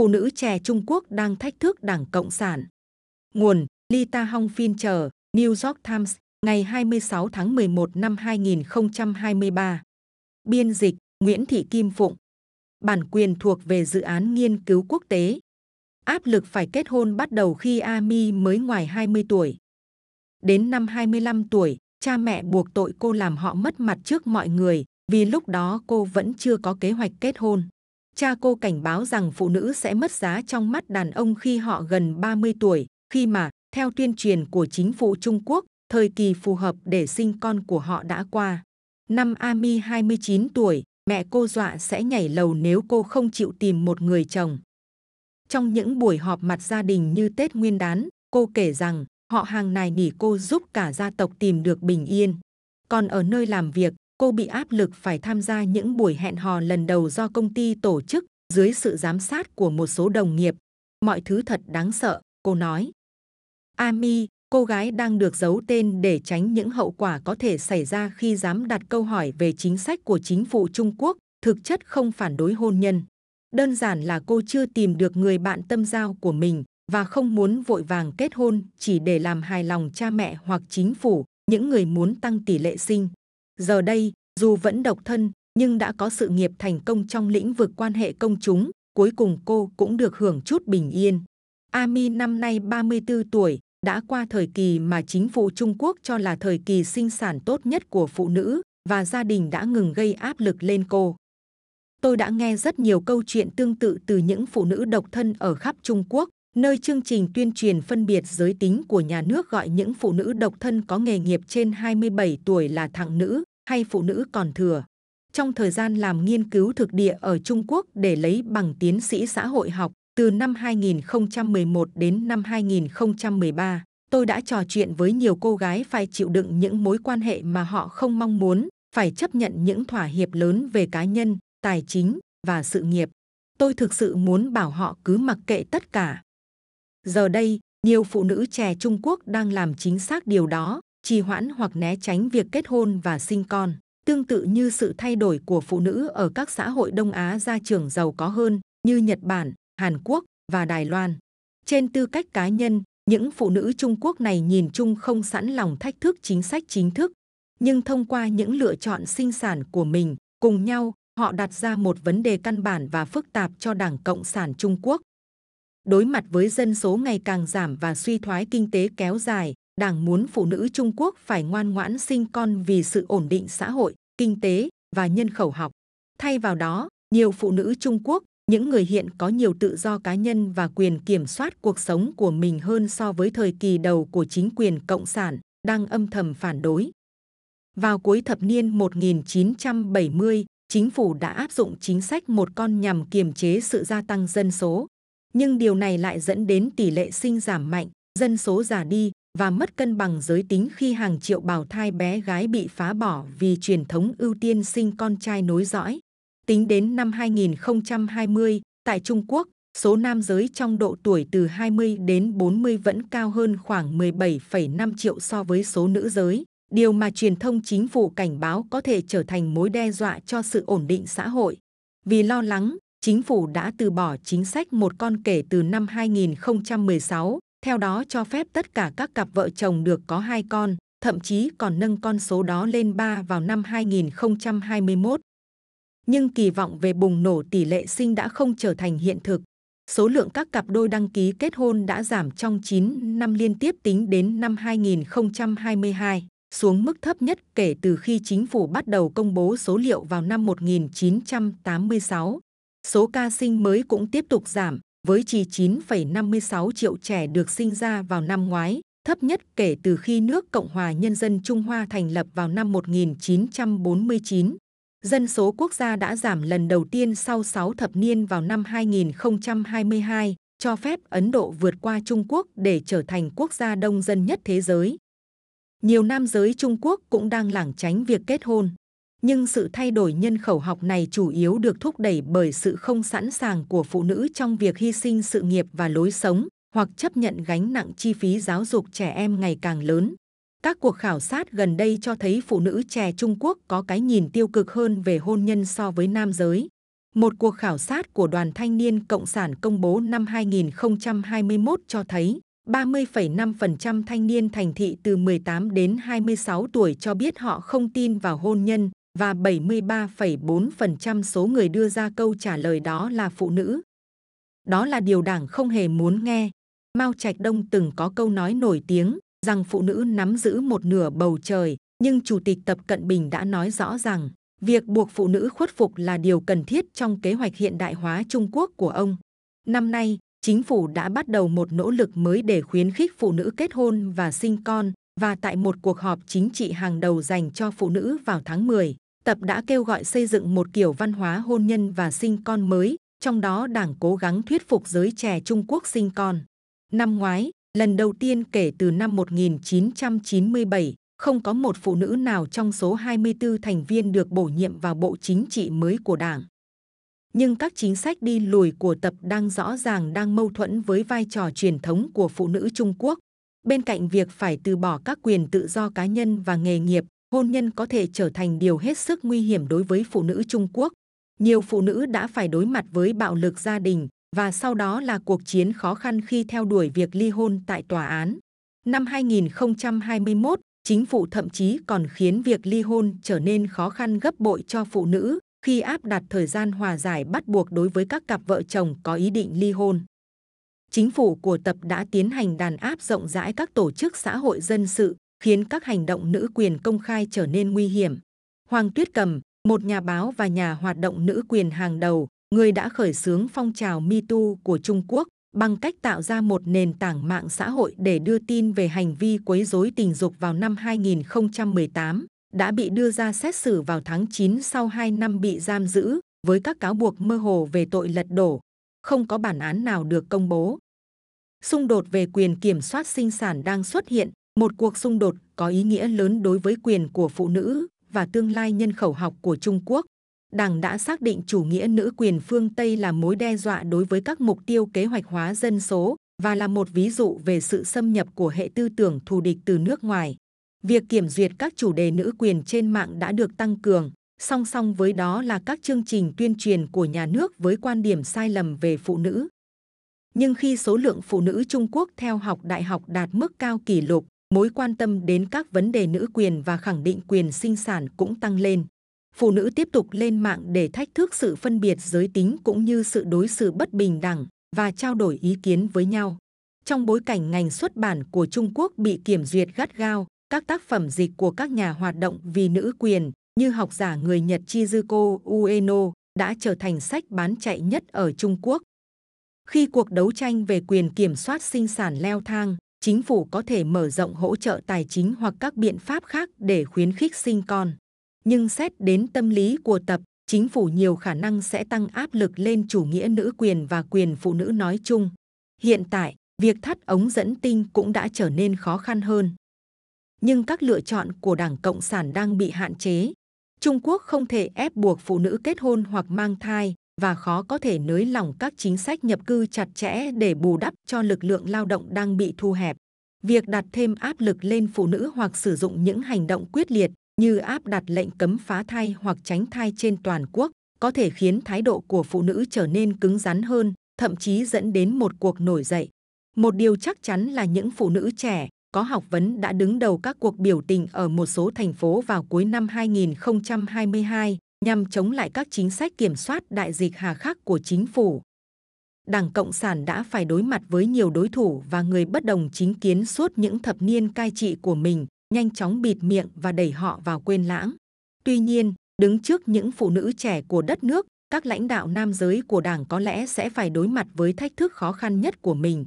phụ nữ trẻ Trung Quốc đang thách thức Đảng Cộng sản. Nguồn Lita Hong Fincher, New York Times, ngày 26 tháng 11 năm 2023. Biên dịch Nguyễn Thị Kim Phụng. Bản quyền thuộc về dự án nghiên cứu quốc tế. Áp lực phải kết hôn bắt đầu khi Ami mới ngoài 20 tuổi. Đến năm 25 tuổi, cha mẹ buộc tội cô làm họ mất mặt trước mọi người vì lúc đó cô vẫn chưa có kế hoạch kết hôn. Cha cô cảnh báo rằng phụ nữ sẽ mất giá trong mắt đàn ông khi họ gần 30 tuổi, khi mà, theo tuyên truyền của chính phủ Trung Quốc, thời kỳ phù hợp để sinh con của họ đã qua. Năm Ami 29 tuổi, mẹ cô dọa sẽ nhảy lầu nếu cô không chịu tìm một người chồng. Trong những buổi họp mặt gia đình như Tết Nguyên đán, cô kể rằng họ hàng này nỉ cô giúp cả gia tộc tìm được bình yên. Còn ở nơi làm việc, cô bị áp lực phải tham gia những buổi hẹn hò lần đầu do công ty tổ chức dưới sự giám sát của một số đồng nghiệp. Mọi thứ thật đáng sợ, cô nói. Ami, cô gái đang được giấu tên để tránh những hậu quả có thể xảy ra khi dám đặt câu hỏi về chính sách của chính phủ Trung Quốc, thực chất không phản đối hôn nhân. Đơn giản là cô chưa tìm được người bạn tâm giao của mình và không muốn vội vàng kết hôn chỉ để làm hài lòng cha mẹ hoặc chính phủ, những người muốn tăng tỷ lệ sinh. Giờ đây, dù vẫn độc thân, nhưng đã có sự nghiệp thành công trong lĩnh vực quan hệ công chúng, cuối cùng cô cũng được hưởng chút bình yên. Ami năm nay 34 tuổi, đã qua thời kỳ mà chính phủ Trung Quốc cho là thời kỳ sinh sản tốt nhất của phụ nữ và gia đình đã ngừng gây áp lực lên cô. Tôi đã nghe rất nhiều câu chuyện tương tự từ những phụ nữ độc thân ở khắp Trung Quốc, nơi chương trình tuyên truyền phân biệt giới tính của nhà nước gọi những phụ nữ độc thân có nghề nghiệp trên 27 tuổi là thằng nữ hay phụ nữ còn thừa. Trong thời gian làm nghiên cứu thực địa ở Trung Quốc để lấy bằng tiến sĩ xã hội học từ năm 2011 đến năm 2013, tôi đã trò chuyện với nhiều cô gái phải chịu đựng những mối quan hệ mà họ không mong muốn, phải chấp nhận những thỏa hiệp lớn về cá nhân, tài chính và sự nghiệp. Tôi thực sự muốn bảo họ cứ mặc kệ tất cả. Giờ đây, nhiều phụ nữ trẻ Trung Quốc đang làm chính xác điều đó, trì hoãn hoặc né tránh việc kết hôn và sinh con. Tương tự như sự thay đổi của phụ nữ ở các xã hội Đông Á gia trưởng giàu có hơn như Nhật Bản, Hàn Quốc và Đài Loan. Trên tư cách cá nhân, những phụ nữ Trung Quốc này nhìn chung không sẵn lòng thách thức chính sách chính thức, nhưng thông qua những lựa chọn sinh sản của mình, cùng nhau họ đặt ra một vấn đề căn bản và phức tạp cho Đảng Cộng sản Trung Quốc. Đối mặt với dân số ngày càng giảm và suy thoái kinh tế kéo dài, Đảng muốn phụ nữ Trung Quốc phải ngoan ngoãn sinh con vì sự ổn định xã hội, kinh tế và nhân khẩu học. Thay vào đó, nhiều phụ nữ Trung Quốc, những người hiện có nhiều tự do cá nhân và quyền kiểm soát cuộc sống của mình hơn so với thời kỳ đầu của chính quyền Cộng sản, đang âm thầm phản đối. Vào cuối thập niên 1970, chính phủ đã áp dụng chính sách một con nhằm kiềm chế sự gia tăng dân số. Nhưng điều này lại dẫn đến tỷ lệ sinh giảm mạnh, dân số già đi và mất cân bằng giới tính khi hàng triệu bào thai bé gái bị phá bỏ vì truyền thống ưu tiên sinh con trai nối dõi. Tính đến năm 2020, tại Trung Quốc, số nam giới trong độ tuổi từ 20 đến 40 vẫn cao hơn khoảng 17,5 triệu so với số nữ giới. Điều mà truyền thông chính phủ cảnh báo có thể trở thành mối đe dọa cho sự ổn định xã hội. Vì lo lắng, chính phủ đã từ bỏ chính sách một con kể từ năm 2016, theo đó cho phép tất cả các cặp vợ chồng được có hai con, thậm chí còn nâng con số đó lên 3 vào năm 2021. Nhưng kỳ vọng về bùng nổ tỷ lệ sinh đã không trở thành hiện thực. Số lượng các cặp đôi đăng ký kết hôn đã giảm trong 9 năm liên tiếp tính đến năm 2022, xuống mức thấp nhất kể từ khi chính phủ bắt đầu công bố số liệu vào năm 1986. Số ca sinh mới cũng tiếp tục giảm, với chỉ 9,56 triệu trẻ được sinh ra vào năm ngoái, thấp nhất kể từ khi nước Cộng hòa Nhân dân Trung Hoa thành lập vào năm 1949. Dân số quốc gia đã giảm lần đầu tiên sau 6 thập niên vào năm 2022, cho phép Ấn Độ vượt qua Trung Quốc để trở thành quốc gia đông dân nhất thế giới. Nhiều nam giới Trung Quốc cũng đang lảng tránh việc kết hôn nhưng sự thay đổi nhân khẩu học này chủ yếu được thúc đẩy bởi sự không sẵn sàng của phụ nữ trong việc hy sinh sự nghiệp và lối sống hoặc chấp nhận gánh nặng chi phí giáo dục trẻ em ngày càng lớn. Các cuộc khảo sát gần đây cho thấy phụ nữ trẻ Trung Quốc có cái nhìn tiêu cực hơn về hôn nhân so với nam giới. Một cuộc khảo sát của Đoàn Thanh niên Cộng sản công bố năm 2021 cho thấy 30,5% thanh niên thành thị từ 18 đến 26 tuổi cho biết họ không tin vào hôn nhân và 73,4% số người đưa ra câu trả lời đó là phụ nữ. Đó là điều đảng không hề muốn nghe. Mao Trạch Đông từng có câu nói nổi tiếng rằng phụ nữ nắm giữ một nửa bầu trời, nhưng Chủ tịch Tập Cận Bình đã nói rõ rằng việc buộc phụ nữ khuất phục là điều cần thiết trong kế hoạch hiện đại hóa Trung Quốc của ông. Năm nay, chính phủ đã bắt đầu một nỗ lực mới để khuyến khích phụ nữ kết hôn và sinh con, và tại một cuộc họp chính trị hàng đầu dành cho phụ nữ vào tháng 10, Tập đã kêu gọi xây dựng một kiểu văn hóa hôn nhân và sinh con mới, trong đó đảng cố gắng thuyết phục giới trẻ Trung Quốc sinh con. Năm ngoái, lần đầu tiên kể từ năm 1997, không có một phụ nữ nào trong số 24 thành viên được bổ nhiệm vào bộ chính trị mới của đảng. Nhưng các chính sách đi lùi của tập đang rõ ràng đang mâu thuẫn với vai trò truyền thống của phụ nữ Trung Quốc. Bên cạnh việc phải từ bỏ các quyền tự do cá nhân và nghề nghiệp, hôn nhân có thể trở thành điều hết sức nguy hiểm đối với phụ nữ Trung Quốc. Nhiều phụ nữ đã phải đối mặt với bạo lực gia đình và sau đó là cuộc chiến khó khăn khi theo đuổi việc ly hôn tại tòa án. Năm 2021, chính phủ thậm chí còn khiến việc ly hôn trở nên khó khăn gấp bội cho phụ nữ khi áp đặt thời gian hòa giải bắt buộc đối với các cặp vợ chồng có ý định ly hôn. Chính phủ của tập đã tiến hành đàn áp rộng rãi các tổ chức xã hội dân sự, khiến các hành động nữ quyền công khai trở nên nguy hiểm. Hoàng Tuyết Cầm, một nhà báo và nhà hoạt động nữ quyền hàng đầu, người đã khởi xướng phong trào MeToo của Trung Quốc bằng cách tạo ra một nền tảng mạng xã hội để đưa tin về hành vi quấy rối tình dục vào năm 2018, đã bị đưa ra xét xử vào tháng 9 sau 2 năm bị giam giữ với các cáo buộc mơ hồ về tội lật đổ. Không có bản án nào được công bố. Xung đột về quyền kiểm soát sinh sản đang xuất hiện, một cuộc xung đột có ý nghĩa lớn đối với quyền của phụ nữ và tương lai nhân khẩu học của Trung Quốc. Đảng đã xác định chủ nghĩa nữ quyền phương Tây là mối đe dọa đối với các mục tiêu kế hoạch hóa dân số và là một ví dụ về sự xâm nhập của hệ tư tưởng thù địch từ nước ngoài. Việc kiểm duyệt các chủ đề nữ quyền trên mạng đã được tăng cường, song song với đó là các chương trình tuyên truyền của nhà nước với quan điểm sai lầm về phụ nữ. Nhưng khi số lượng phụ nữ Trung Quốc theo học đại học đạt mức cao kỷ lục, mối quan tâm đến các vấn đề nữ quyền và khẳng định quyền sinh sản cũng tăng lên. Phụ nữ tiếp tục lên mạng để thách thức sự phân biệt giới tính cũng như sự đối xử bất bình đẳng và trao đổi ý kiến với nhau. Trong bối cảnh ngành xuất bản của Trung Quốc bị kiểm duyệt gắt gao, các tác phẩm dịch của các nhà hoạt động vì nữ quyền như học giả người Nhật Chizuko Ueno đã trở thành sách bán chạy nhất ở Trung Quốc. Khi cuộc đấu tranh về quyền kiểm soát sinh sản leo thang, chính phủ có thể mở rộng hỗ trợ tài chính hoặc các biện pháp khác để khuyến khích sinh con. Nhưng xét đến tâm lý của tập, chính phủ nhiều khả năng sẽ tăng áp lực lên chủ nghĩa nữ quyền và quyền phụ nữ nói chung. Hiện tại, việc thắt ống dẫn tinh cũng đã trở nên khó khăn hơn. Nhưng các lựa chọn của Đảng Cộng sản đang bị hạn chế. Trung Quốc không thể ép buộc phụ nữ kết hôn hoặc mang thai và khó có thể nới lỏng các chính sách nhập cư chặt chẽ để bù đắp cho lực lượng lao động đang bị thu hẹp. Việc đặt thêm áp lực lên phụ nữ hoặc sử dụng những hành động quyết liệt như áp đặt lệnh cấm phá thai hoặc tránh thai trên toàn quốc có thể khiến thái độ của phụ nữ trở nên cứng rắn hơn, thậm chí dẫn đến một cuộc nổi dậy. Một điều chắc chắn là những phụ nữ trẻ có học vấn đã đứng đầu các cuộc biểu tình ở một số thành phố vào cuối năm 2022 nhằm chống lại các chính sách kiểm soát đại dịch hà khắc của chính phủ. Đảng Cộng sản đã phải đối mặt với nhiều đối thủ và người bất đồng chính kiến suốt những thập niên cai trị của mình, nhanh chóng bịt miệng và đẩy họ vào quên lãng. Tuy nhiên, đứng trước những phụ nữ trẻ của đất nước, các lãnh đạo nam giới của đảng có lẽ sẽ phải đối mặt với thách thức khó khăn nhất của mình,